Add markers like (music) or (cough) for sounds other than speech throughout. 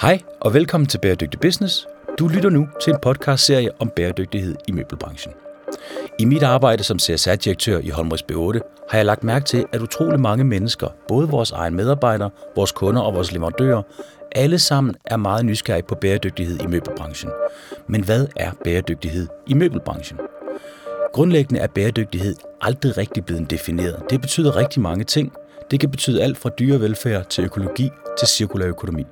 Hej og velkommen til Bæredygtig Business. Du lytter nu til en podcastserie om bæredygtighed i møbelbranchen. I mit arbejde som CSR-direktør i Holmrids B8 har jeg lagt mærke til, at utrolig mange mennesker, både vores egne medarbejdere, vores kunder og vores leverandører, alle sammen er meget nysgerrige på bæredygtighed i møbelbranchen. Men hvad er bæredygtighed i møbelbranchen? Grundlæggende er bæredygtighed aldrig rigtig blevet defineret. Det betyder rigtig mange ting. Det kan betyde alt fra dyrevelfærd til økologi til cirkulær økonomi.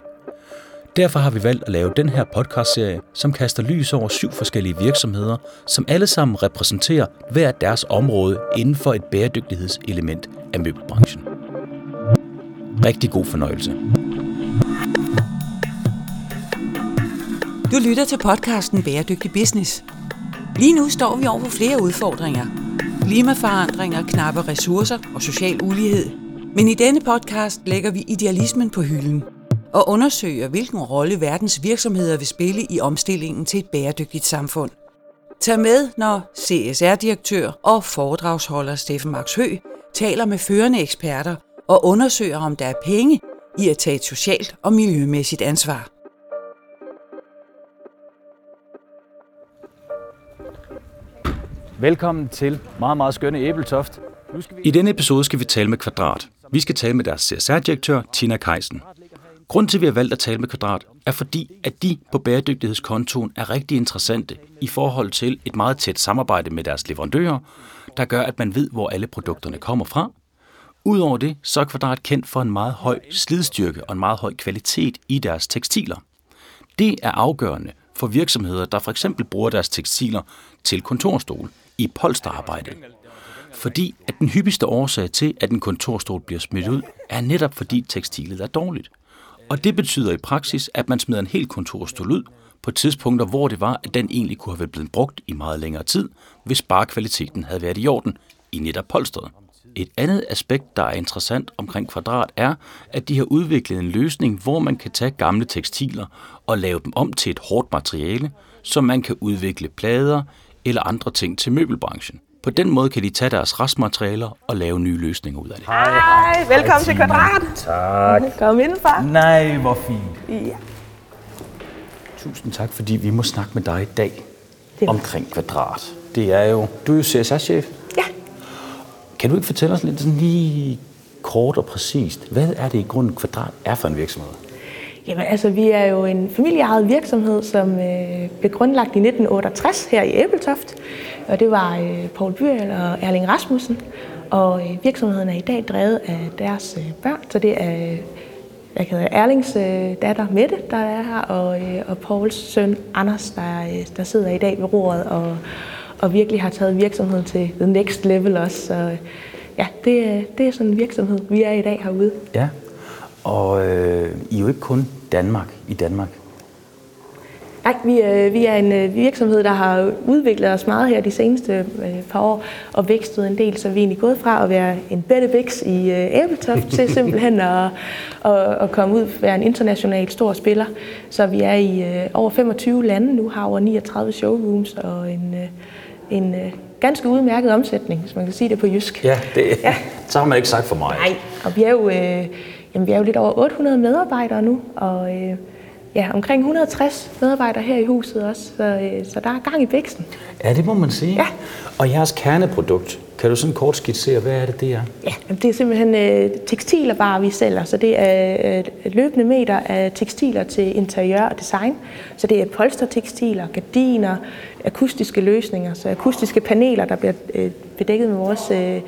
Derfor har vi valgt at lave den her podcastserie, som kaster lys over syv forskellige virksomheder, som alle sammen repræsenterer hver deres område inden for et bæredygtighedselement af møbelbranchen. Rigtig god fornøjelse. Du lytter til podcasten Bæredygtig Business. Lige nu står vi over for flere udfordringer. Klimaforandringer, knappe ressourcer og social ulighed. Men i denne podcast lægger vi idealismen på hylden – og undersøger, hvilken rolle verdens virksomheder vil spille i omstillingen til et bæredygtigt samfund. Tag med, når CSR-direktør og foredragsholder Steffen Max Hø taler med førende eksperter og undersøger, om der er penge i at tage et socialt og miljømæssigt ansvar. Velkommen til meget, meget skønne Æbeltoft. I denne episode skal vi tale med Kvadrat. Vi skal tale med deres CSR-direktør, Tina Keisen. Grunden til, at vi har valgt at tale med Kvadrat, er fordi, at de på bæredygtighedskontoen er rigtig interessante i forhold til et meget tæt samarbejde med deres leverandører, der gør, at man ved, hvor alle produkterne kommer fra. Udover det, så er Kvadrat kendt for en meget høj slidstyrke og en meget høj kvalitet i deres tekstiler. Det er afgørende for virksomheder, der for eksempel bruger deres tekstiler til kontorstol i polsterarbejde. Fordi at den hyppigste årsag til, at en kontorstol bliver smidt ud, er netop fordi tekstilet er dårligt. Og det betyder i praksis, at man smider en hel kontorstol ud på tidspunkter, hvor det var, at den egentlig kunne have været blevet brugt i meget længere tid, hvis bare kvaliteten havde været i orden i netop polstret. Et andet aspekt, der er interessant omkring Kvadrat, er, at de har udviklet en løsning, hvor man kan tage gamle tekstiler og lave dem om til et hårdt materiale, så man kan udvikle plader eller andre ting til møbelbranchen. På den måde kan de tage deres restmaterialer og lave nye løsninger ud af det. Hej, hej. velkommen hej, til Kvadrat. Tak. Kom indenfor. Nej, hvor fint. Ja. Tusind tak, fordi vi må snakke med dig i dag omkring Kvadrat. Det er jo, du er jo CSR-chef. Ja. Kan du ikke fortælle os lidt sådan lige kort og præcist, hvad er det i grunden Kvadrat er for en virksomhed? Jamen altså, vi er jo en familieejet virksomhed, som øh, blev grundlagt i 1968 her i Æbeltoft. Og det var øh, Paul Byrjel og Erling Rasmussen. Og øh, virksomheden er i dag drevet af deres øh, børn, så det er jeg hedder, Erlings øh, datter Mette, der er her, og, øh, og Pauls søn Anders, der, øh, der sidder i dag ved roret og, og virkelig har taget virksomheden til the next level også. Så ja, det, øh, det er sådan en virksomhed, vi er i dag herude. Ja, og øh, I er jo ikke kun Danmark i Danmark. Nej, vi, øh, vi er en øh, virksomhed, der har udviklet os meget her de seneste øh, par år og vækstet en del, så vi er egentlig gået fra at være en Bette Bix i øh, Æbeltoft til simpelthen at, at, at komme ud og være en international stor spiller. Så vi er i øh, over 25 lande nu, har over 39 showrooms og en, øh, en øh, ganske udmærket omsætning, hvis man kan sige det på jysk. Ja, det (laughs) ja. så har man ikke sagt for mig. Nej, og vi er jo, øh, jamen, vi er jo lidt over 800 medarbejdere nu, og øh, ja, omkring 160 medarbejdere her i huset også, så, øh, så der er gang i væksten. Ja, det må man sige. Ja. Og jeres kerneprodukt, kan du sådan kort skitsere, hvad er det, det er? Ja, det er simpelthen øh, tekstiler bare, vi sælger. Så det er øh, løbende meter af tekstiler til interiør og design. Så det er polstertekstiler, gardiner, akustiske løsninger, så akustiske paneler, der bliver øh, bedækket med vores øh,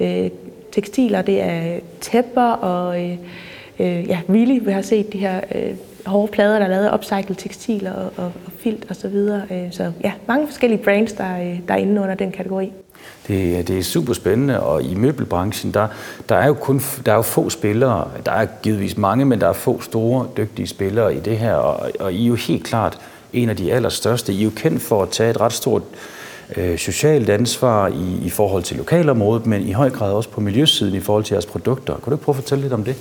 øh, tekstiler. Det er tæpper og øh, øh, ja, Willy, vi har set de her øh, hårde plader, der er lavet af upcycled tekstiler og, og, og filt og så videre. Øh, så ja, mange forskellige brands, der, øh, der er inde under den kategori. Det, det er super spændende, og i møbelbranchen, der, der er jo kun der er jo få spillere. Der er givetvis mange, men der er få store, dygtige spillere i det her, og, og I er jo helt klart en af de allerstørste. I er jo kendt for at tage et ret stort øh, socialt ansvar i, i forhold til lokalområdet, men i høj grad også på miljøsiden i forhold til jeres produkter. Kan du ikke prøve at fortælle lidt om det?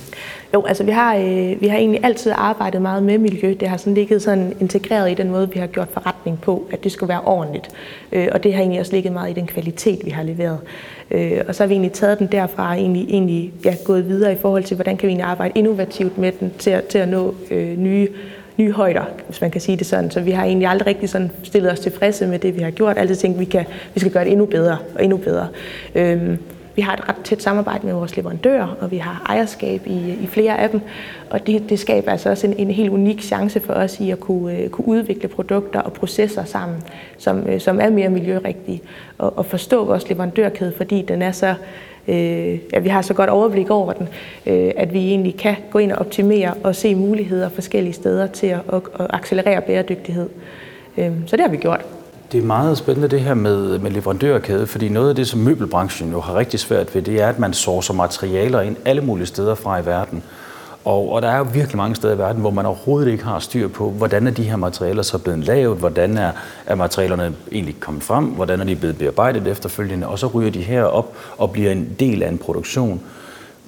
Jo, altså vi har, øh, vi har egentlig altid arbejdet meget med miljø. Det har sådan ligget sådan integreret i den måde, vi har gjort forretning på, at det skulle være ordentligt. Øh, og det har egentlig også ligget meget i den kvalitet, vi har leveret. Øh, og så har vi egentlig taget den derfra og egentlig, egentlig ja, gået videre i forhold til, hvordan kan vi egentlig arbejde innovativt med den til at, til at nå øh, nye nye højder, hvis man kan sige det sådan. Så vi har egentlig aldrig rigtig sådan stillet os tilfredse med det, vi har gjort. Altid tænkt, at vi, kan, vi skal gøre det endnu bedre og endnu bedre. Øhm, vi har et ret tæt samarbejde med vores leverandører, og vi har ejerskab i, i flere af dem. Og det, det skaber altså også en, en helt unik chance for os i at kunne, uh, kunne udvikle produkter og processer sammen, som, uh, som er mere miljørigtige. Og, og forstå vores leverandørkæde, fordi den er så øh, at vi har så godt overblik over den, øh, at vi egentlig kan gå ind og optimere og se muligheder forskellige steder til at, at, at accelerere bæredygtighed. Øh, så det har vi gjort. Det er meget spændende det her med, med leverandørkæde, fordi noget af det, som møbelbranchen jo har rigtig svært ved, det er, at man sourcer materialer ind alle mulige steder fra i verden. Og, og der er jo virkelig mange steder i verden, hvor man overhovedet ikke har styr på, hvordan er de her materialer så blevet lavet, hvordan er, er materialerne egentlig kommet frem, hvordan er de blevet bearbejdet efterfølgende, og så ryger de her op og bliver en del af en produktion.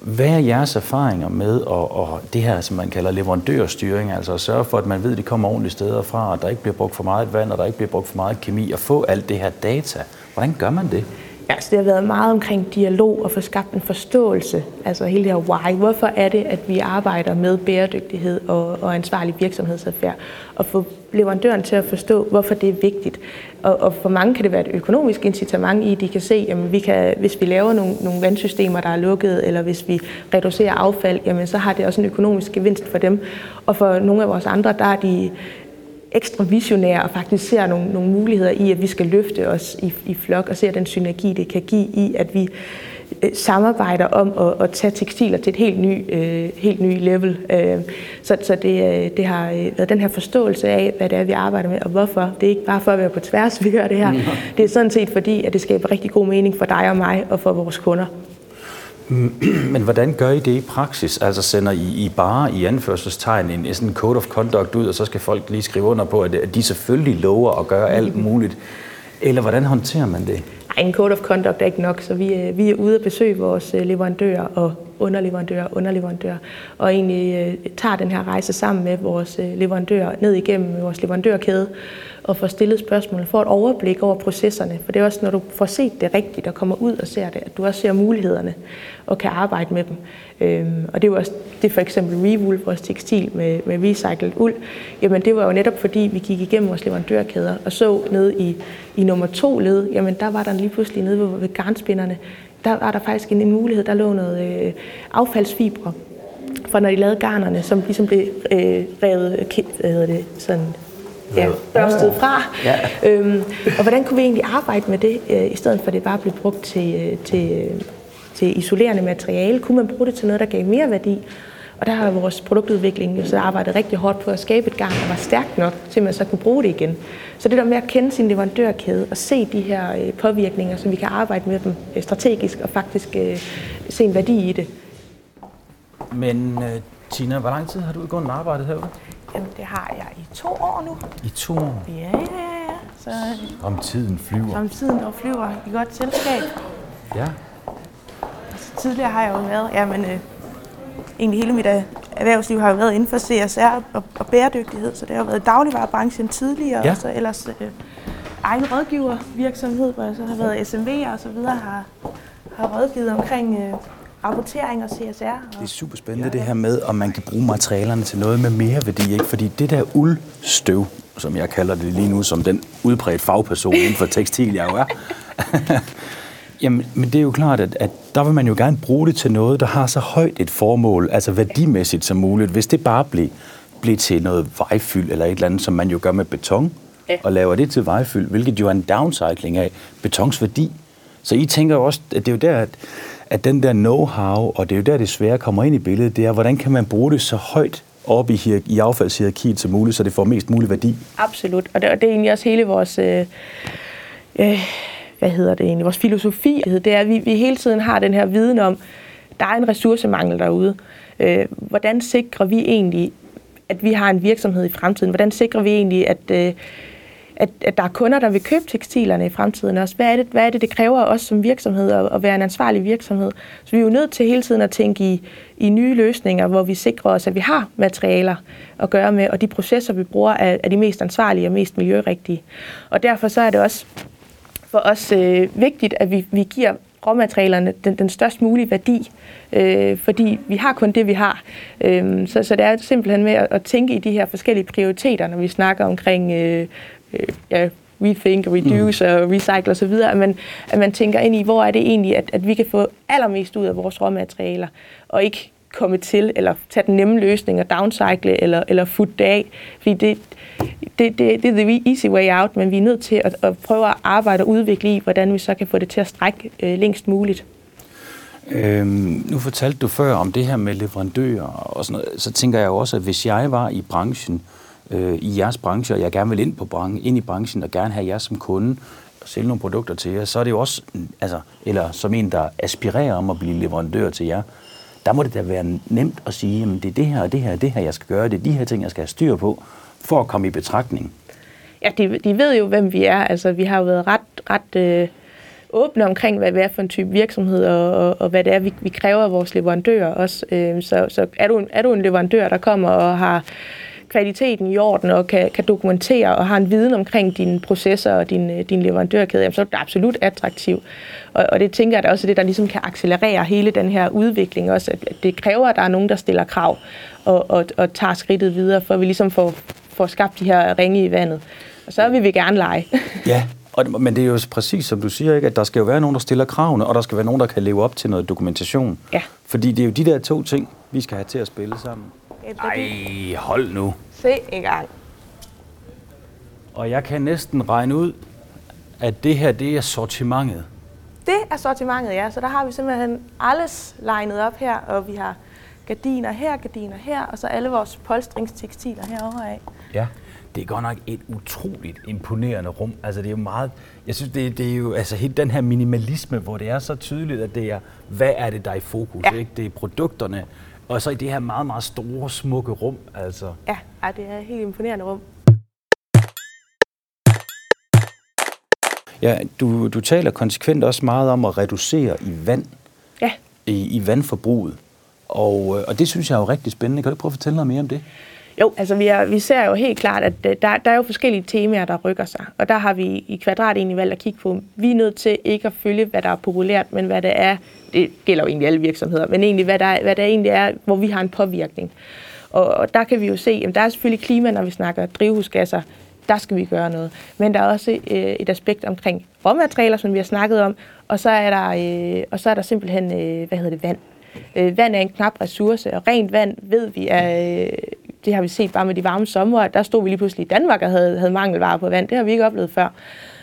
Hvad er jeres erfaringer med og, og det her, som man kalder leverandørstyring, altså at sørge for, at man ved, at de kommer ordentligt steder fra, at der ikke bliver brugt for meget vand, og der ikke bliver brugt for meget kemi, og få alt det her data? Hvordan gør man det? Ja, så det har været meget omkring dialog og få skabt en forståelse, altså hele det her why. Hvorfor er det, at vi arbejder med bæredygtighed og, og ansvarlig virksomhedsadfærd? Og få leverandøren til at forstå, hvorfor det er vigtigt. Og, og for mange kan det være et økonomisk incitament i, at de kan se, at vi kan, hvis vi laver nogle, nogle vandsystemer, der er lukket, eller hvis vi reducerer affald, jamen, så har det også en økonomisk gevinst for dem. Og for nogle af vores andre, der er de ekstra visionære og faktisk ser nogle, nogle muligheder i, at vi skal løfte os i, i flok og ser den synergi, det kan give i, at vi øh, samarbejder om at, at tage tekstiler til et helt ny, øh, helt ny level. Øh, så så det, øh, det har øh, været den her forståelse af, hvad det er, vi arbejder med, og hvorfor. Det er ikke bare for at være på tværs, (laughs) vi gør det her. Det er sådan set fordi, at det skaber rigtig god mening for dig og mig og for vores kunder. (clears throat) Men hvordan gør I det i praksis? Altså sender I, I bare i anførselstegn en, en sådan code of conduct ud, og så skal folk lige skrive under på, at de selvfølgelig lover at gøre alt muligt? Eller hvordan håndterer man det? Ej, en code of conduct er ikke nok, så vi, øh, vi er ude at besøge vores øh, leverandører og underleverandører underleverandører, og egentlig øh, tager den her rejse sammen med vores leverandører ned igennem vores leverandørkæde, og får stillet spørgsmål, får et overblik over processerne. For det er også, når du får set det rigtigt og kommer ud og ser det, at du også ser mulighederne og kan arbejde med dem. Øhm, og det var også det for eksempel Rewool, vores tekstil med, med recycled uld. Jamen det var jo netop fordi, vi gik igennem vores leverandørkæder og så ned i, i nummer to led, jamen der var der lige pludselig nede ved, ved garnspinderne, der var der faktisk en, en mulighed, der lå noget øh, affaldsfibre for når de lavede garnerne, som ligesom blev øh, revet, øh, hvad hedder det, sådan ja, børstet fra. Ja. Øhm, og hvordan kunne vi egentlig arbejde med det, øh, i stedet for at det bare blev brugt til, øh, til, øh, til isolerende materiale? Kunne man bruge det til noget, der gav mere værdi? Og der har vores produktudvikling jo så arbejdet rigtig hårdt på at skabe et garn, der var stærkt nok, til man så kunne bruge det igen. Så det der med at kende sin leverandørkæde og se de her påvirkninger, så vi kan arbejde med dem strategisk og faktisk se en værdi i det. Men Tina, hvor lang tid har du gået og arbejdet herude? Jamen, det har jeg i to år nu. I to år? Ja, ja, ja. Så, om tiden flyver. Som tiden der flyver i godt selskab. Ja. Altså, tidligere har jeg jo været, ja, men øh, egentlig hele mit øh, erhvervsliv har jo været inden for CSR og, og bæredygtighed, så det har jo været dagligvarerbranchen tidligere, ja. og så ellers øh, egen rådgivervirksomhed, hvor jeg så har været SMV'er og så videre, har, har rådgivet omkring øh, rapportering og CSR. Det er super spændende det her med, om man kan bruge materialerne til noget med mere værdi. Ikke? Fordi det der uldstøv, som jeg kalder det lige nu, som den udbredt fagperson inden for tekstil, jeg jo er, (laughs) Jamen, men det er jo klart, at, at der vil man jo gerne bruge det til noget, der har så højt et formål, altså værdimæssigt som muligt. Hvis det bare bliver, bliver til noget vejfyld eller et eller andet, som man jo gør med beton, ja. og laver det til vejfyld, hvilket jo er en downcycling af betons værdi. Så I tænker jo også, at det er jo der, at at den der know-how, og det er jo der, det svære kommer ind i billedet, det er, hvordan kan man bruge det så højt op i, hier- i affaldshierarkiet som muligt, så det får mest mulig værdi? Absolut, og det, og det er egentlig også hele vores... Øh, øh, hvad hedder det egentlig, vores filosofi, det er, at vi, vi hele tiden har den her viden om, der er en ressourcemangel derude. Øh, hvordan sikrer vi egentlig, at vi har en virksomhed i fremtiden? Hvordan sikrer vi egentlig, at, øh, at, at der er kunder, der vil købe tekstilerne i fremtiden også. Hvad er det, hvad er det, det kræver af os som virksomhed at, at være en ansvarlig virksomhed? Så vi er jo nødt til hele tiden at tænke i, i nye løsninger, hvor vi sikrer os, at vi har materialer at gøre med, og de processer, vi bruger, er, er de mest ansvarlige og mest miljørigtige. Og derfor så er det også for os øh, vigtigt, at vi, vi giver råmaterialerne den, den størst mulige værdi, øh, fordi vi har kun det, vi har. Øh, så, så det er simpelthen med at, at tænke i de her forskellige prioriteter, når vi snakker omkring øh, øh, ja, rethink, reduce mm. og recycle osv., at man, at man tænker ind i, hvor er det egentlig, at, at vi kan få allermest ud af vores råmaterialer, og ikke komme til, eller tage den nemme løsning og downcycle, eller, eller futte det af. Fordi det, det, det, det er the easy way out, men vi er nødt til at, at prøve at arbejde og udvikle i, hvordan vi så kan få det til at strække øh, længst muligt. Øhm, nu fortalte du før om det her med leverandører og sådan noget, så tænker jeg også, at hvis jeg var i branchen, øh, øh, i jeres branche, og jeg gerne vil ind, på branchen, ind i branchen og gerne have jer som kunde og sælge nogle produkter til jer, så er det jo også, mm, altså, eller som en, der aspirerer om at blive leverandør til jer, der må det da være nemt at sige, at det er det her og det her og det her, jeg skal gøre, det er de her ting, jeg skal have styr på, for at komme i betragtning. Ja, de, de ved jo, hvem vi er. Altså, vi har jo været ret, ret øh, åbne omkring, hvad det er for en type virksomhed, og, og, og hvad det er, vi, vi kræver af vores leverandører også. Øh, så så er, du en, er du en leverandør, der kommer og har kvaliteten i orden og kan, kan dokumentere og har en viden omkring dine processer og din, øh, din leverandørkæde, så er det absolut attraktiv. Og, og det tænker jeg da også er det, der ligesom kan accelerere hele den her udvikling også, at det kræver, at der er nogen, der stiller krav og, og, og tager skridtet videre, for at vi ligesom får, får skabt de her ringe i vandet. Og så vil vi gerne lege. (laughs) ja, og, men det er jo præcis som du siger, ikke? at der skal jo være nogen, der stiller kravene, og der skal være nogen, der kan leve op til noget dokumentation. Ja. Fordi det er jo de der to ting, vi skal have til at spille sammen. Ej, hold nu. Se en gang. Og jeg kan næsten regne ud, at det her, det er sortimentet. Det er sortimentet, ja. Så der har vi simpelthen alles legnet op her, og vi har gardiner her, gardiner her, og så alle vores polstringstekstiler herovre af. Ja, det er godt nok et utroligt imponerende rum. Altså det er jo meget, jeg synes det, det er jo altså helt den her minimalisme, hvor det er så tydeligt, at det er, hvad er det der er i fokus, ja. ikke? Det er produkterne, og så i det her meget, meget store, smukke rum. Altså. Ja, ja det er et helt imponerende rum. Ja, du, du taler konsekvent også meget om at reducere i vand. Ja. I, i vandforbruget. Og, øh, og det synes jeg er jo rigtig spændende. Kan du prøve at fortælle noget mere om det? Jo, altså vi, er, vi ser jo helt klart, at øh, der, der er jo forskellige temaer, der rykker sig. Og der har vi i Kvadrat egentlig valgt at kigge på, vi er nødt til ikke at følge, hvad der er populært, men hvad det er, det gælder jo egentlig alle virksomheder, men egentlig hvad der, hvad der egentlig er, hvor vi har en påvirkning. Og, og der kan vi jo se, at der er selvfølgelig klima, når vi snakker drivhusgasser, der skal vi gøre noget. Men der er også øh, et aspekt omkring råmaterialer, som vi har snakket om, og så er der, øh, og så er der simpelthen, øh, hvad hedder det, vand. Øh, vand er en knap ressource, og rent vand ved vi er, øh, det har vi set bare med de varme sommer, der stod vi lige pludselig i Danmark og havde, havde mangelvarer på vand. Det har vi ikke oplevet før.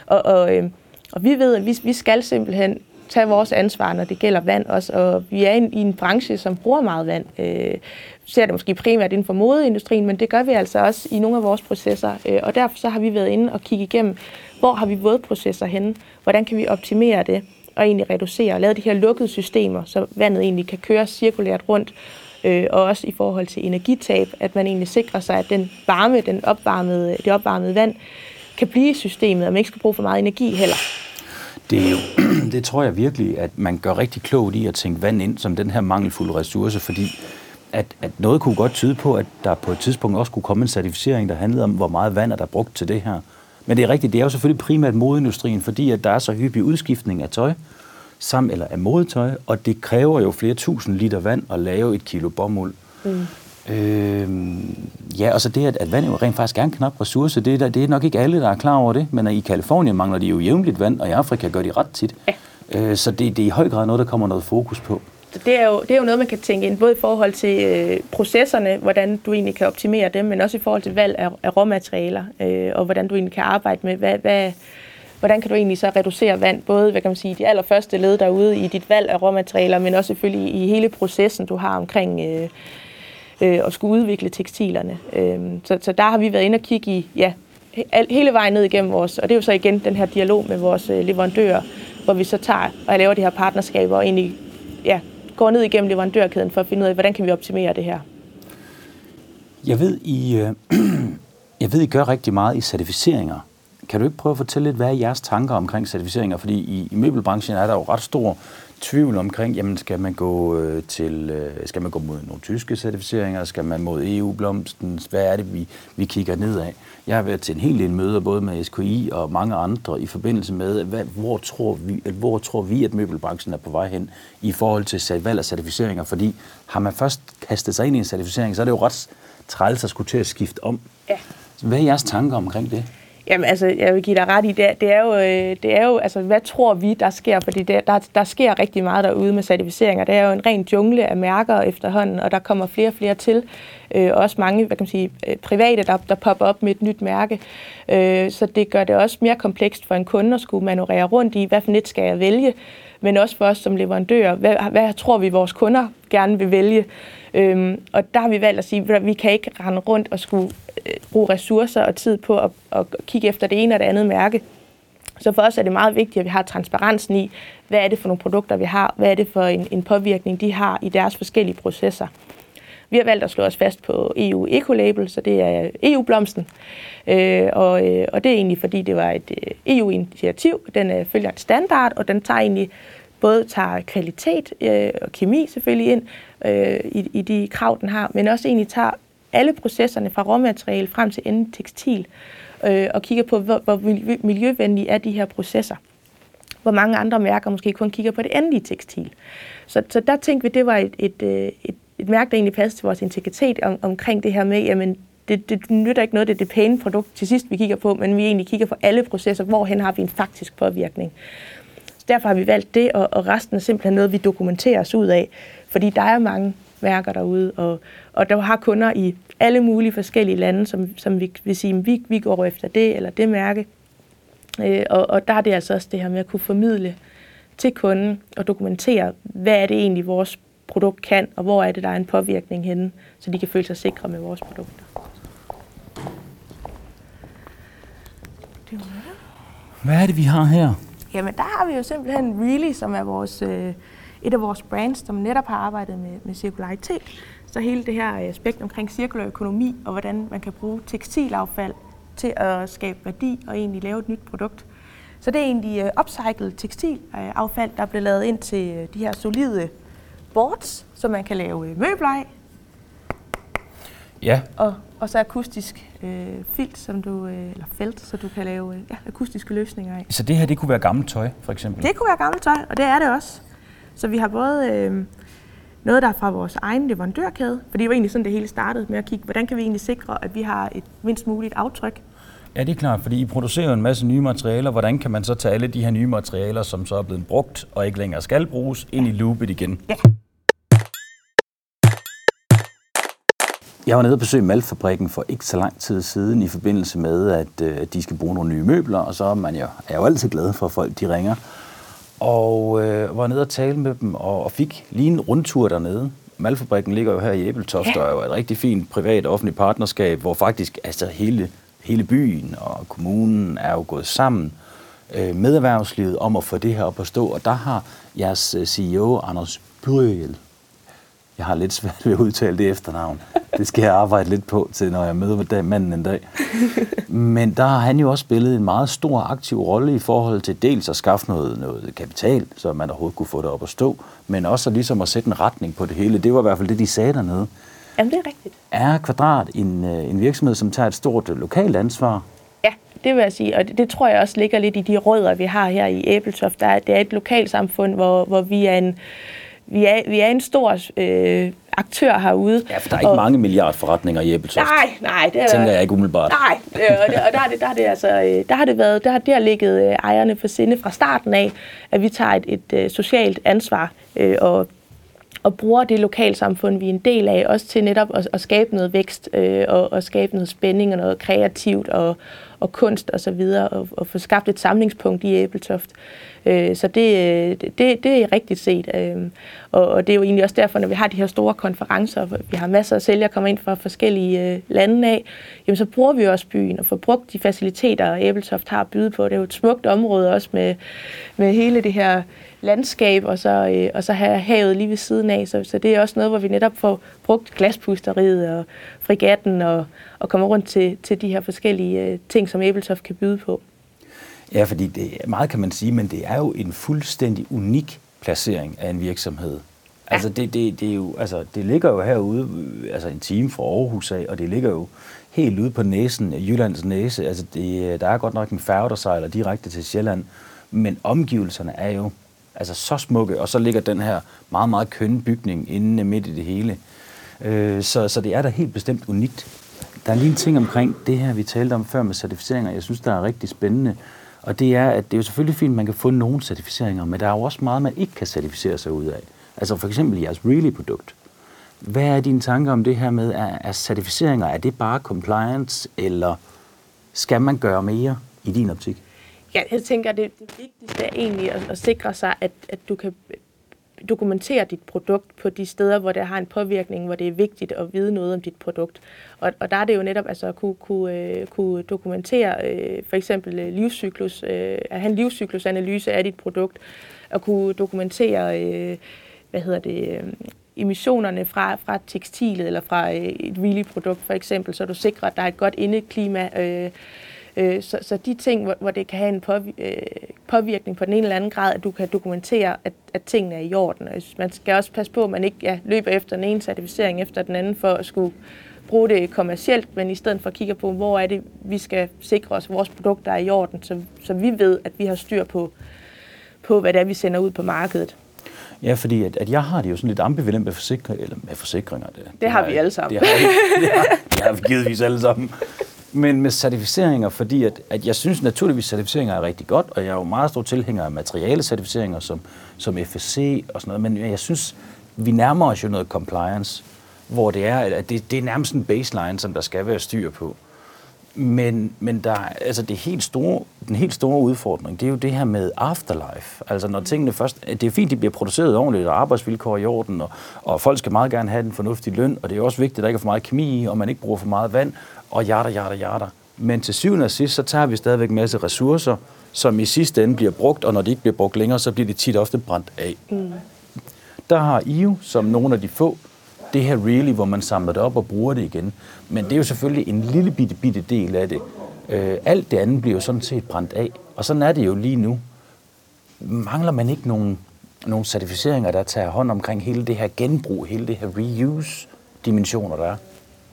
Og, og, øh, og vi ved, at vi, vi skal simpelthen tage vores ansvar, når det gælder vand også. Og vi er i en branche, som bruger meget vand. Øh, ser det måske primært inden for modeindustrien, men det gør vi altså også i nogle af vores processer. Øh, og derfor så har vi været inde og kigge igennem, hvor har vi vådprocesser henne? Hvordan kan vi optimere det? og egentlig reducere og lave de her lukkede systemer, så vandet egentlig kan køre cirkulært rundt, øh, og også i forhold til energitab, at man egentlig sikrer sig, at den varme, den opvarmede, det opvarmede vand, kan blive i systemet, og man ikke skal bruge for meget energi heller. Det, er jo, (clears throat) det tror jeg virkelig, at man gør rigtig klogt i at tænke vand ind som den her mangelfulde ressource, fordi at, at noget kunne godt tyde på, at der på et tidspunkt også kunne komme en certificering, der handlede om, hvor meget vand er der brugt til det her. Men det er rigtigt, det er jo selvfølgelig primært modeindustrien, fordi at der er så hyppig udskiftning af tøj, sammen eller af modetøj, og det kræver jo flere tusind liter vand at lave et kilo bomuld. Mm. Øh, ja, og så det, at, at vand jo rent faktisk er en knap ressource, det er, det er nok ikke alle, der er klar over det, men i Kalifornien mangler de jo jævnligt vand, og i Afrika gør de ret tit. Ja. Øh, så det, det er i høj grad noget, der kommer noget fokus på. Det er, jo, det er jo noget, man kan tænke ind, både i forhold til øh, processerne, hvordan du egentlig kan optimere dem, men også i forhold til valg af, af råmaterialer, øh, og hvordan du egentlig kan arbejde med, hvad, hvad, hvordan kan du egentlig så reducere vand, både hvad kan man sige, de allerførste led derude i dit valg af råmaterialer, men også selvfølgelig i hele processen, du har omkring øh, øh, at skulle udvikle tekstilerne. Øh, så, så der har vi været inde og kigge i, ja, hele vejen ned igennem vores, og det er jo så igen den her dialog med vores øh, leverandører, hvor vi så tager og laver de her partnerskaber og egentlig ja, går ned igennem leverandørkæden for at finde ud af, hvordan kan vi optimere det her. Jeg ved, I, øh, (clears throat) jeg ved, I gør rigtig meget i certificeringer. Kan du ikke prøve at fortælle lidt, hvad er jeres tanker omkring certificeringer? Fordi i, i møbelbranchen er der jo ret stor tvivl omkring, jamen skal man gå øh, til, øh, skal man gå mod nogle tyske certificeringer, skal man mod EU-blomsten, hvad er det, vi, vi kigger ned af? Jeg har været til en hel del møder, både med SKI og mange andre, i forbindelse med, hvad, hvor, tror vi, hvor tror vi, at møbelbranchen er på vej hen i forhold til valg af certificeringer? Fordi har man først kastet sig ind i en certificering, så er det jo ret træls at skulle til at skifte om. Ja. Hvad er jeres tanker omkring det? Jamen altså, jeg vil give dig ret i, det, det, er, jo, øh, det er jo, altså, hvad tror vi, der sker? Fordi det, der, der sker rigtig meget derude med certificeringer. Det er jo en ren jungle af mærker efterhånden, og der kommer flere og flere til. Øh, også mange, hvad kan man sige, øh, private, der, der popper op med et nyt mærke. Øh, så det gør det også mere komplekst for en kunde at skulle manøvrere rundt i, hvad for net skal jeg vælge? Men også for os som leverandører, hvad, hvad tror vi, vores kunder gerne vil vælge? Øhm, og der har vi valgt at sige, at vi kan ikke rende rundt og skulle øh, bruge ressourcer og tid på at, at kigge efter det ene og det andet mærke. Så for os er det meget vigtigt, at vi har transparensen i, hvad er det for nogle produkter, vi har, hvad er det for en, en påvirkning, de har i deres forskellige processer. Vi har valgt at slå os fast på EU Ecolabel, så det er EU-blomsten. Øh, og, øh, og det er egentlig, fordi det var et øh, EU-initiativ. Den øh, følger en standard, og den tager egentlig både tager kvalitet øh, og kemi selvfølgelig ind øh, i, i de krav, den har, men også egentlig tager alle processerne fra råmateriale frem til enden tekstil, øh, og kigger på, hvor, hvor miljøvenlige er de her processer. Hvor mange andre mærker måske kun kigger på det endelige tekstil. Så, så der tænkte vi, det var et, et, øh, et, et mærke, der egentlig passede til vores integritet om, omkring det her med, jamen det, det nytter ikke noget, det er det pæne produkt til sidst, vi kigger på, men vi egentlig kigger på alle processer, hvorhen har vi en faktisk påvirkning. Derfor har vi valgt det, og, og resten er simpelthen noget, vi dokumenterer os ud af. Fordi der er mange værker derude, og, og der har kunder i alle mulige forskellige lande, som, som vi vil sige, vi, vi går efter det eller det mærke. Øh, og, og der er det altså også det her med at kunne formidle til kunden og dokumentere, hvad er det egentlig, vores produkt kan, og hvor er det, der er en påvirkning henne, så de kan føle sig sikre med vores produkter. Hvad er det, vi har her? Jamen, der har vi jo simpelthen Really, som er vores, øh, et af vores brands, som netop har arbejdet med, med cirkularitet. Så hele det her aspekt omkring cirkulær økonomi, og hvordan man kan bruge tekstilaffald til at skabe værdi og egentlig lave et nyt produkt. Så det er egentlig uh, upcycled tekstilaffald, der bliver lavet ind til uh, de her solide boards, som man kan lave møbler af. Ja. Og, og så akustisk øh, filt, som du, øh, eller felt, så du kan lave øh, ja, akustiske løsninger af. Så det her, det kunne være gammelt tøj, for eksempel? Det kunne være gammelt tøj, og det er det også. Så vi har både øh, noget, der er fra vores egen leverandørkæde, for det var egentlig sådan, det hele startede med at kigge, hvordan kan vi egentlig sikre, at vi har et mindst muligt aftryk. Ja, det er klart, fordi I producerer en masse nye materialer. Hvordan kan man så tage alle de her nye materialer, som så er blevet brugt og ikke længere skal bruges, ind i loopet igen? Ja. Jeg var nede og besøge Malfabrikken for ikke så lang tid siden i forbindelse med, at øh, de skal bruge nogle nye møbler, og så er man jo, er jo altid glad for, at folk de ringer. Og øh, var nede og tale med dem, og, og fik lige en rundtur dernede. Malfabrikken ligger jo her i Æbeltoft, ja. og er jo et rigtig fint privat offentligt partnerskab, hvor faktisk altså hele, hele byen og kommunen er jo gået sammen øh, med erhvervslivet om at få det her op at stå. Og der har jeres øh, CEO, Anders Byrjel, jeg har lidt svært ved at udtale det efternavn. Det skal jeg arbejde lidt på til, når jeg møder manden en dag. Men der har han jo også spillet en meget stor aktiv rolle i forhold til dels at skaffe noget, noget kapital, så man overhovedet kunne få det op at stå, men også ligesom at sætte en retning på det hele. Det var i hvert fald det, de sagde dernede. Jamen, det er rigtigt. Er Kvadrat en, øh, en virksomhed, som tager et stort lokalt ansvar? Ja, det vil jeg sige, og det, det tror jeg også ligger lidt i de rødder, vi har her i Æbeltoft. Der er, det er et lokalsamfund, hvor, hvor vi er en vi er, vi er en stor øh, aktør herude. Ja, for der er ikke og, mange milliardforretninger i Æbeltoft. Nej, nej. Det er, tænker jeg ikke umiddelbart. Nej, øh, og, det, og der, er det, der, er det, altså, øh, der har det været, der har det har ligget øh, ejerne for sinde fra starten af, at vi tager et, et, et socialt ansvar øh, og og bruger det lokalsamfund, vi er en del af, også til netop at, at skabe noget vækst øh, og, og skabe noget spænding og noget kreativt og, og kunst og så videre, og, og få skabt et samlingspunkt i Æbeltoft. Øh, så det, øh, det, det er rigtigt set. Øh, og, og det er jo egentlig også derfor, når vi har de her store konferencer, vi har masser af sælgere kommer ind fra forskellige øh, lande af, jamen så bruger vi også byen og får brugt de faciliteter, Æbeltoft har at byde på. Det er jo et smukt område også med, med hele det her landskab, og så, øh, og så have havet lige ved siden af. Så, så det er også noget, hvor vi netop får brugt glaspusteriet og frigatten og, og kommer rundt til, til de her forskellige øh, ting, som Æbeltoft kan byde på. Ja, fordi det meget kan man sige, men det er jo en fuldstændig unik placering af en virksomhed. Ja. Altså, det, det, det, er jo, altså, det ligger jo herude, altså en time fra Aarhus af, og det ligger jo helt ude på næsen, Jyllands næse. Altså, det, der er godt nok en færge, der sejler direkte til Sjælland, men omgivelserne er jo altså så smukke, og så ligger den her meget, meget kønne bygning inde midt i det hele. Øh, så, så det er da helt bestemt unikt. Der er lige en ting omkring det her, vi talte om før med certificeringer, jeg synes, der er rigtig spændende. Og det er, at det er jo selvfølgelig fint, at man kan få nogle certificeringer, men der er jo også meget, man ikke kan certificere sig ud af. Altså for eksempel jeres Really-produkt. Hvad er dine tanker om det her med, er, er certificeringer, er det bare compliance, eller skal man gøre mere i din optik? Ja, jeg tænker, at det, det vigtigste er egentlig at, at sikre sig, at, at du kan dokumentere dit produkt på de steder, hvor det har en påvirkning, hvor det er vigtigt at vide noget om dit produkt. Og, og der er det jo netop altså at kunne, kunne, øh, kunne dokumentere øh, for eksempel øh, livscyklus, øh, at have en livscyklusanalyse af dit produkt, og kunne dokumentere, øh, hvad hedder det, øh, emissionerne fra, fra tekstilet eller fra øh, et really-produkt for eksempel, så du sikrer, at der er et godt indeklima, øh, Øh, så, så de ting, hvor, hvor det kan have en øh, påvirkning på den ene eller anden grad, at du kan dokumentere, at, at tingene er i orden. Og man skal også passe på, at man ikke ja, løber efter den ene certificering efter den anden for at skulle bruge det kommercielt, men i stedet for at kigge på, hvor er det, vi skal sikre os, at vores produkter er i orden, så, så vi ved, at vi har styr på, på, hvad det er, vi sender ud på markedet. Ja, fordi at, at jeg har det jo sådan lidt ambivalent med, forsikring, eller med forsikringer. Det, det, det har vi alle sammen. Det har, det har, det har vi givetvis alle sammen. Men med certificeringer, fordi at, at jeg synes naturligvis, at certificeringer er rigtig godt, og jeg er jo meget stor tilhænger af materialecertificeringer som, som FSC og sådan noget, men jeg synes, vi nærmer os jo noget compliance, hvor det er, at det, det er nærmest en baseline, som der skal være styr på. Men, men der, altså det helt store, den helt store udfordring, det er jo det her med afterlife. Altså når tingene først... Det er fint, de bliver produceret ordentligt, og arbejdsvilkår i orden, og, og folk skal meget gerne have en fornuftig løn, og det er også vigtigt, at der ikke er for meget kemi og man ikke bruger for meget vand, og jada, jada, jada. Men til syvende og sidst, så tager vi stadigvæk en masse ressourcer, som i sidste ende bliver brugt, og når de ikke bliver brugt længere, så bliver de tit ofte brændt af. Mm. Der har IU, som nogle af de få, det her really, hvor man samler det op og bruger det igen. Men det er jo selvfølgelig en lille bitte, bitte del af det. Øh, alt det andet bliver jo sådan set brændt af. Og sådan er det jo lige nu. Mangler man ikke nogen, nogle certificeringer, der tager hånd omkring hele det her genbrug, hele det her reuse-dimensioner, der er?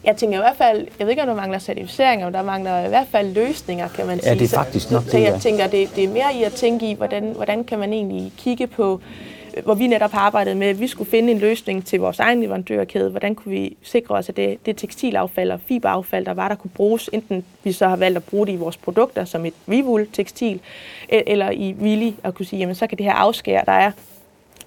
Jeg tænker i hvert fald, jeg ved ikke, om der mangler certificeringer, men der mangler i hvert fald løsninger, kan man sige. Ja, det er faktisk nok så, det, Så jeg tænker, det, det er mere i at tænke i, hvordan, hvordan kan man egentlig kigge på, hvor vi netop har arbejdet med, at vi skulle finde en løsning til vores egen leverandørkæde. Hvordan kunne vi sikre os, at det, det tekstilaffald og fiberaffald, der var, der kunne bruges, enten vi så har valgt at bruge det i vores produkter som et revul tekstil, e- eller i Willy, at kunne sige, jamen så kan det her afskær, der er,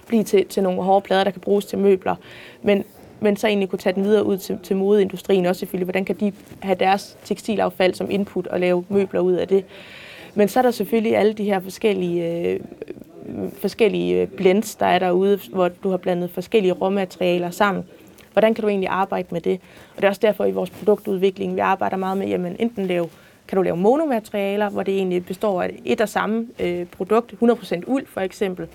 blive til, til nogle hårde plader, der kan bruges til møbler. Men men så egentlig kunne tage den videre ud til, til modeindustrien også selvfølgelig. Hvordan kan de have deres tekstilaffald som input og lave møbler ud af det? Men så er der selvfølgelig alle de her forskellige, øh, forskellige øh, blends, der er derude, hvor du har blandet forskellige råmaterialer sammen. Hvordan kan du egentlig arbejde med det? Og det er også derfor i vores produktudvikling, vi arbejder meget med, jamen enten lave kan du lave monomaterialer, hvor det egentlig består af et og samme øh, produkt, 100% uld for eksempel,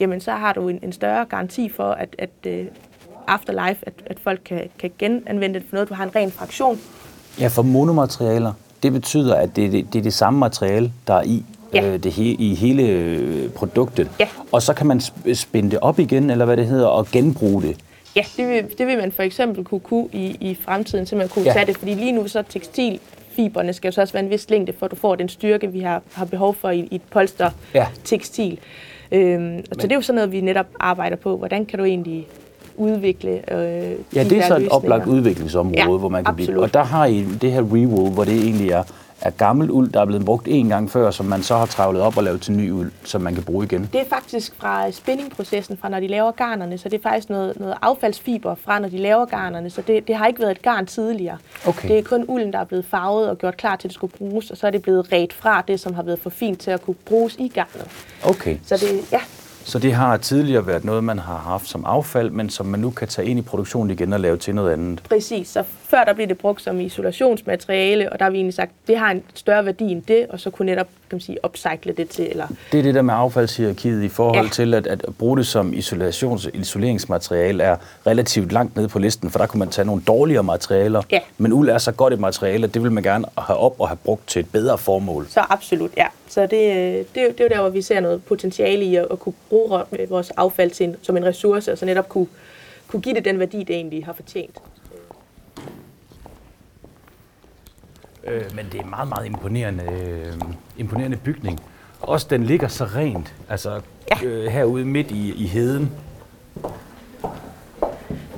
jamen så har du en, en større garanti for, at, at øh, afterlife, at, at folk kan, kan genanvende det for noget. Du har en ren fraktion. Ja, for monomaterialer, det betyder, at det, det, det er det samme materiale, der er i ja. øh, det he, i hele øh, produktet. Ja. Og så kan man spænde det op igen, eller hvad det hedder, og genbruge det. Ja, det vil, det vil man for eksempel kunne kunne i, i fremtiden, så man kunne ja. tage det, fordi lige nu så tekstil fiberne skal jo så også være en vis længde, for at du får den styrke, vi har, har behov for i, i et polster ja. tekstil. Øhm, Men, så det er jo sådan noget, vi netop arbejder på. Hvordan kan du egentlig udvikle øh, Ja, det er så et oplagt udviklingsområde, ja, hvor man kan absolut. blive. Og der har I det her rewool, hvor det egentlig er, er gammel uld, der er blevet brugt en gang før, som man så har travlet op og lavet til ny uld, som man kan bruge igen. Det er faktisk fra spinningprocessen, fra når de laver garnerne, så det er faktisk noget, noget affaldsfiber fra, når de laver garnerne, så det, det har ikke været et garn tidligere. Okay. Det er kun ulden, der er blevet farvet og gjort klar til, at det skulle bruges, og så er det blevet ret fra det, som har været for fint til at kunne bruges i garnet. Okay. Så det, ja, så det har tidligere været noget, man har haft som affald, men som man nu kan tage ind i produktionen igen og lave til noget andet. Præcis. Så før der blev det brugt som isolationsmateriale, og der har vi egentlig sagt, at det har en større værdi end det, og så kunne netop kan man sige, upcycle det til. Eller... Det er det der med affaldshierarkiet i forhold ja. til, at, at bruge det som isolations- isoleringsmateriale er relativt langt nede på listen, for der kunne man tage nogle dårligere materialer, ja. men uld er så godt et materiale, at det vil man gerne have op og have brugt til et bedre formål. Så absolut, ja. Så det, det, det er jo der, hvor vi ser noget potentiale i at, at kunne bruge vores affald til en, som en ressource, og så netop kunne, kunne give det den værdi, det egentlig har fortjent. Øh, men det er meget, meget imponerende, øh, imponerende bygning. Også den ligger så rent, altså ja. øh, herude midt i, i heden.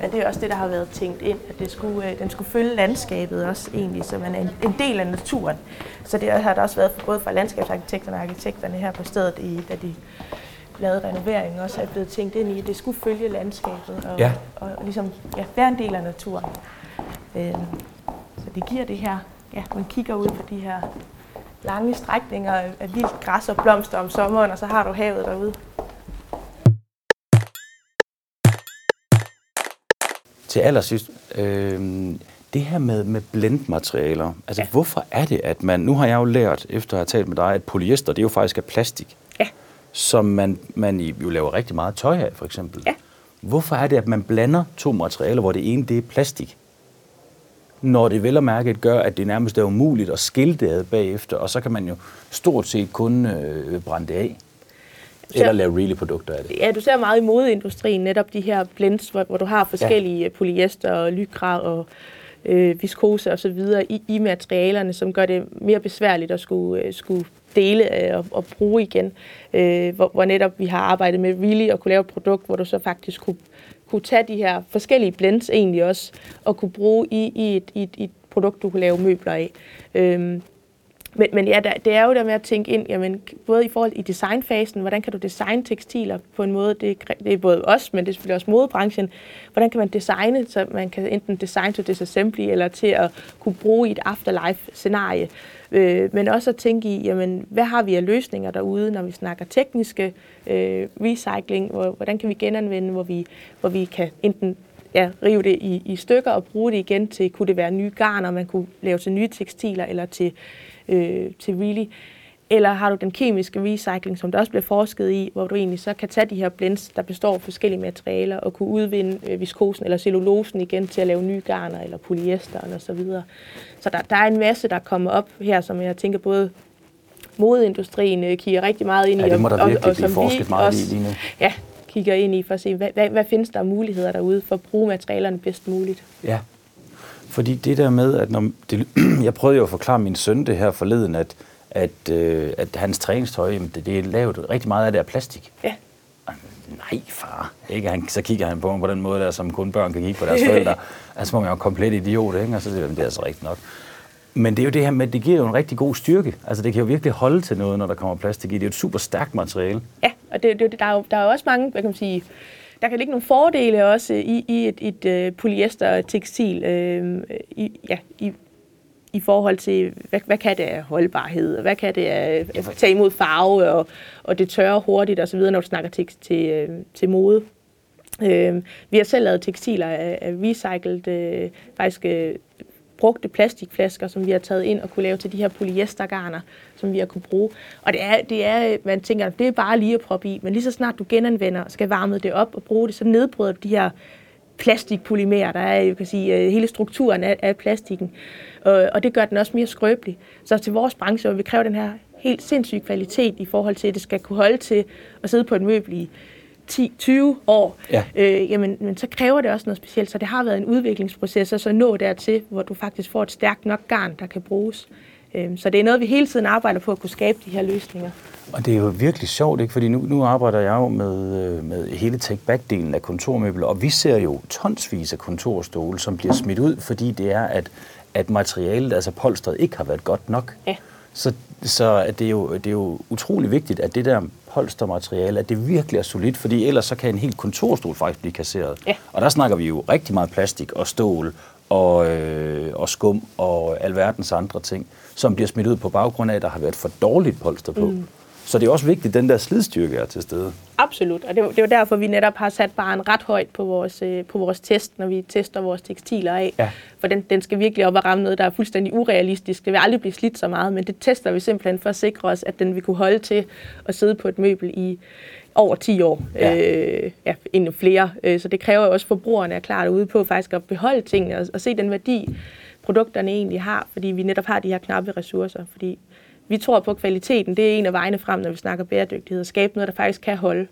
Men det er også det, der har været tænkt ind, at det skulle, øh, den skulle følge landskabet også egentlig, så man er en, en del af naturen. Så det har der også været for, både fra landskabsarkitekterne og arkitekterne her på stedet, i, da de lavede renovering, også er blevet tænkt ind i, at det skulle følge landskabet og, ja. og, og ligesom ja, være en del af naturen. Øh, så det giver det her ja, man kigger ud på de her lange strækninger af vildt græs og blomster om sommeren, og så har du havet derude. Til allersidst, øh, det her med, med blendmaterialer, altså ja. hvorfor er det, at man, nu har jeg jo lært, efter at have talt med dig, at polyester, det er jo faktisk er plastik. Ja. Som man, man jo laver rigtig meget tøj af, for eksempel. Ja. Hvorfor er det, at man blander to materialer, hvor det ene det er plastik? Når det vel og mærket gør, at det nærmest er umuligt at skille det ad bagefter, og så kan man jo stort set kun øh, brænde det af. Eller lave really produkter af det. Ja, du ser meget i modeindustrien netop de her blends, hvor, hvor du har forskellige ja. polyester og lycra og øh, viskose og så videre i, i materialerne, som gør det mere besværligt at skulle, øh, skulle dele øh, og, og bruge igen. Øh, hvor, hvor netop vi har arbejdet med really at kunne lave et produkt, hvor du så faktisk kunne kunne tage de her forskellige blends egentlig også, og kunne bruge i, i, et, i, et, i et produkt, du kunne lave møbler af. Øhm, men, men ja, det er jo der med at tænke ind, jamen, både i forhold i designfasen, hvordan kan du designe tekstiler på en måde, det, det er både os, men det er selvfølgelig også modebranchen, hvordan kan man designe, så man kan enten design to disassembly, eller til at kunne bruge i et afterlife-scenarie. Øh, men også at tænke i, jamen, hvad har vi af løsninger derude, når vi snakker tekniske øh, recycling, hvor, hvordan kan vi genanvende, hvor vi, hvor vi kan enten ja, rive det i, i stykker og bruge det igen til, kunne det være nye garner, man kunne lave til nye tekstiler, eller til, øh, til really eller har du den kemiske recycling, som der også bliver forsket i, hvor du egentlig så kan tage de her blends, der består af forskellige materialer, og kunne udvinde øh, viskosen eller cellulosen igen til at lave nye garner eller polyester og så videre. Så der, der er en masse, der kommer op her, som jeg tænker både modeindustrien øh, kigger rigtig meget ind i. Ja, det må der virkelig og, og, blive forsket meget også, i lige nu. Ja, kigger ind i for at se, hvad, hvad, hvad findes der af muligheder derude for at bruge materialerne bedst muligt. Ja, fordi det der med, at når (clears throat) det, (clears throat) jeg prøvede jo at forklare min søn det her forleden, at at, øh, at hans træningstøj, jamen, det, det er lavet rigtig meget af det er plastik. Ja. Nej, far. Ikke? Han, så kigger han på mig på den måde, der, som kun børn kan kigge på deres forældre. (laughs) altså må man jo komplet idiot, ikke? og så siger det er altså rigtigt nok. Men det er jo det her med, at det giver jo en rigtig god styrke. Altså det kan jo virkelig holde til noget, når der kommer plastik i. Det er jo et super stærkt materiale. Ja, og det, det, der, er jo, der er jo også mange, hvad kan man sige, der kan ligge nogle fordele også i, i et, et, et uh, polyester-tekstil øh, i, ja, i, i forhold til, hvad, hvad kan det af holdbarhed, hvad kan det af tage imod farve, og, og det tørrer hurtigt osv., når du snakker til, til, øh, til mode. Øh, vi har selv lavet tekstiler af, af recycled, øh, faktisk øh, brugte plastikflasker, som vi har taget ind og kunne lave til de her polyestergarner, som vi har kunne bruge. Og det er, det er, man tænker, det er bare lige at proppe i, men lige så snart du genanvender skal varme det op og bruge det, så nedbryder du de her plastikpolymerer, der er, jeg kan sige, øh, hele strukturen af, af plastikken. Og, og det gør den også mere skrøbelig. Så til vores branche hvor vi kræver den her helt sindssyge kvalitet i forhold til, at det skal kunne holde til at sidde på et møbel i 10-20 år, ja. øh, jamen, men så kræver det også noget specielt. Så det har været en udviklingsproces, og så nå dertil, hvor du faktisk får et stærkt nok garn, der kan bruges. Øh, så det er noget, vi hele tiden arbejder på at kunne skabe de her løsninger. Og det er jo virkelig sjovt, ikke? fordi nu, nu arbejder jeg jo med, øh, med hele take-back-delen af kontormøbler, og vi ser jo tonsvis af kontorstole, som bliver smidt ud, fordi det er, at at materialet, altså polstret, ikke har været godt nok. Ja. Så, så at det, er jo, det er jo utrolig vigtigt, at det der polstermateriale, at det virkelig er solidt, fordi ellers så kan en helt kontorstol faktisk blive kasseret. Ja. Og der snakker vi jo rigtig meget plastik og stål og, øh, og skum og alverdens andre ting, som bliver smidt ud på baggrund af, at der har været for dårligt polster på. Mm. Så det er også vigtigt, at den der slidstyrke er til stede. Absolut, og det er, det er jo derfor, vi netop har sat en ret højt på vores, øh, på vores test, når vi tester vores tekstiler af. Ja. For den, den skal virkelig op og ramme noget, der er fuldstændig urealistisk. Det vil aldrig blive slidt så meget, men det tester vi simpelthen for at sikre os, at den vil kunne holde til at sidde på et møbel i over 10 år, ja. Øh, ja, endnu flere. Øh, så det kræver jo også, at forbrugerne er klar ude på faktisk at beholde tingene og, og se den værdi, produkterne egentlig har, fordi vi netop har de her knappe ressourcer. Fordi vi tror på kvaliteten, det er en af vejene frem, når vi snakker bæredygtighed, at skabe noget, der faktisk kan holde.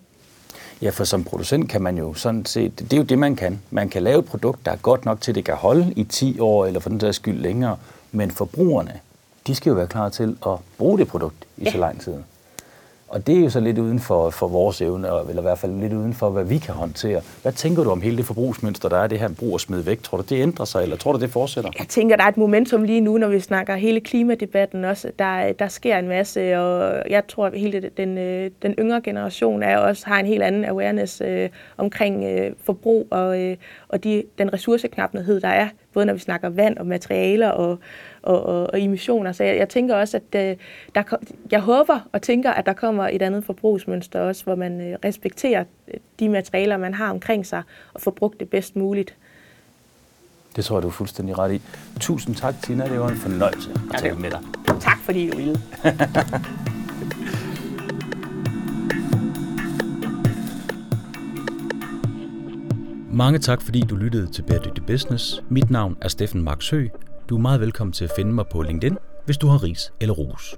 Ja, for som producent kan man jo sådan set, det er jo det, man kan. Man kan lave et produkt, der er godt nok til, at det kan holde i 10 år, eller for den der skyld længere, men forbrugerne, de skal jo være klar til at bruge det produkt i ja. så lang tid. Og det er jo så lidt uden for, for vores evne, eller i hvert fald lidt uden for, hvad vi kan håndtere. Hvad tænker du om hele det forbrugsmønster, der er det her brug og smid væk? Tror du, det ændrer sig, eller tror du, det fortsætter? Jeg tænker, der er et momentum lige nu, når vi snakker hele klimadebatten også. Der, der sker en masse, og jeg tror, at hele den, øh, den yngre generation er også har en helt anden awareness øh, omkring øh, forbrug og, øh, og de, den ressourceknaphed, der er, både når vi snakker vand og materialer og, og, og, og emissioner. Så jeg, jeg tænker også, at øh, der, jeg håber og tænker, at der kommer et andet forbrugsmønster også, hvor man øh, respekterer de materialer, man har omkring sig, og får brugt det bedst muligt. Det tror jeg, du er fuldstændig ret i. Tusind tak, Tina. Det var en fornøjelse at tale med dig. Tak, fordi du ville. (laughs) Mange tak, fordi du lyttede til Bæredygtig Business. Mit navn er Steffen Mark Du er meget velkommen til at finde mig på LinkedIn, hvis du har ris eller ros.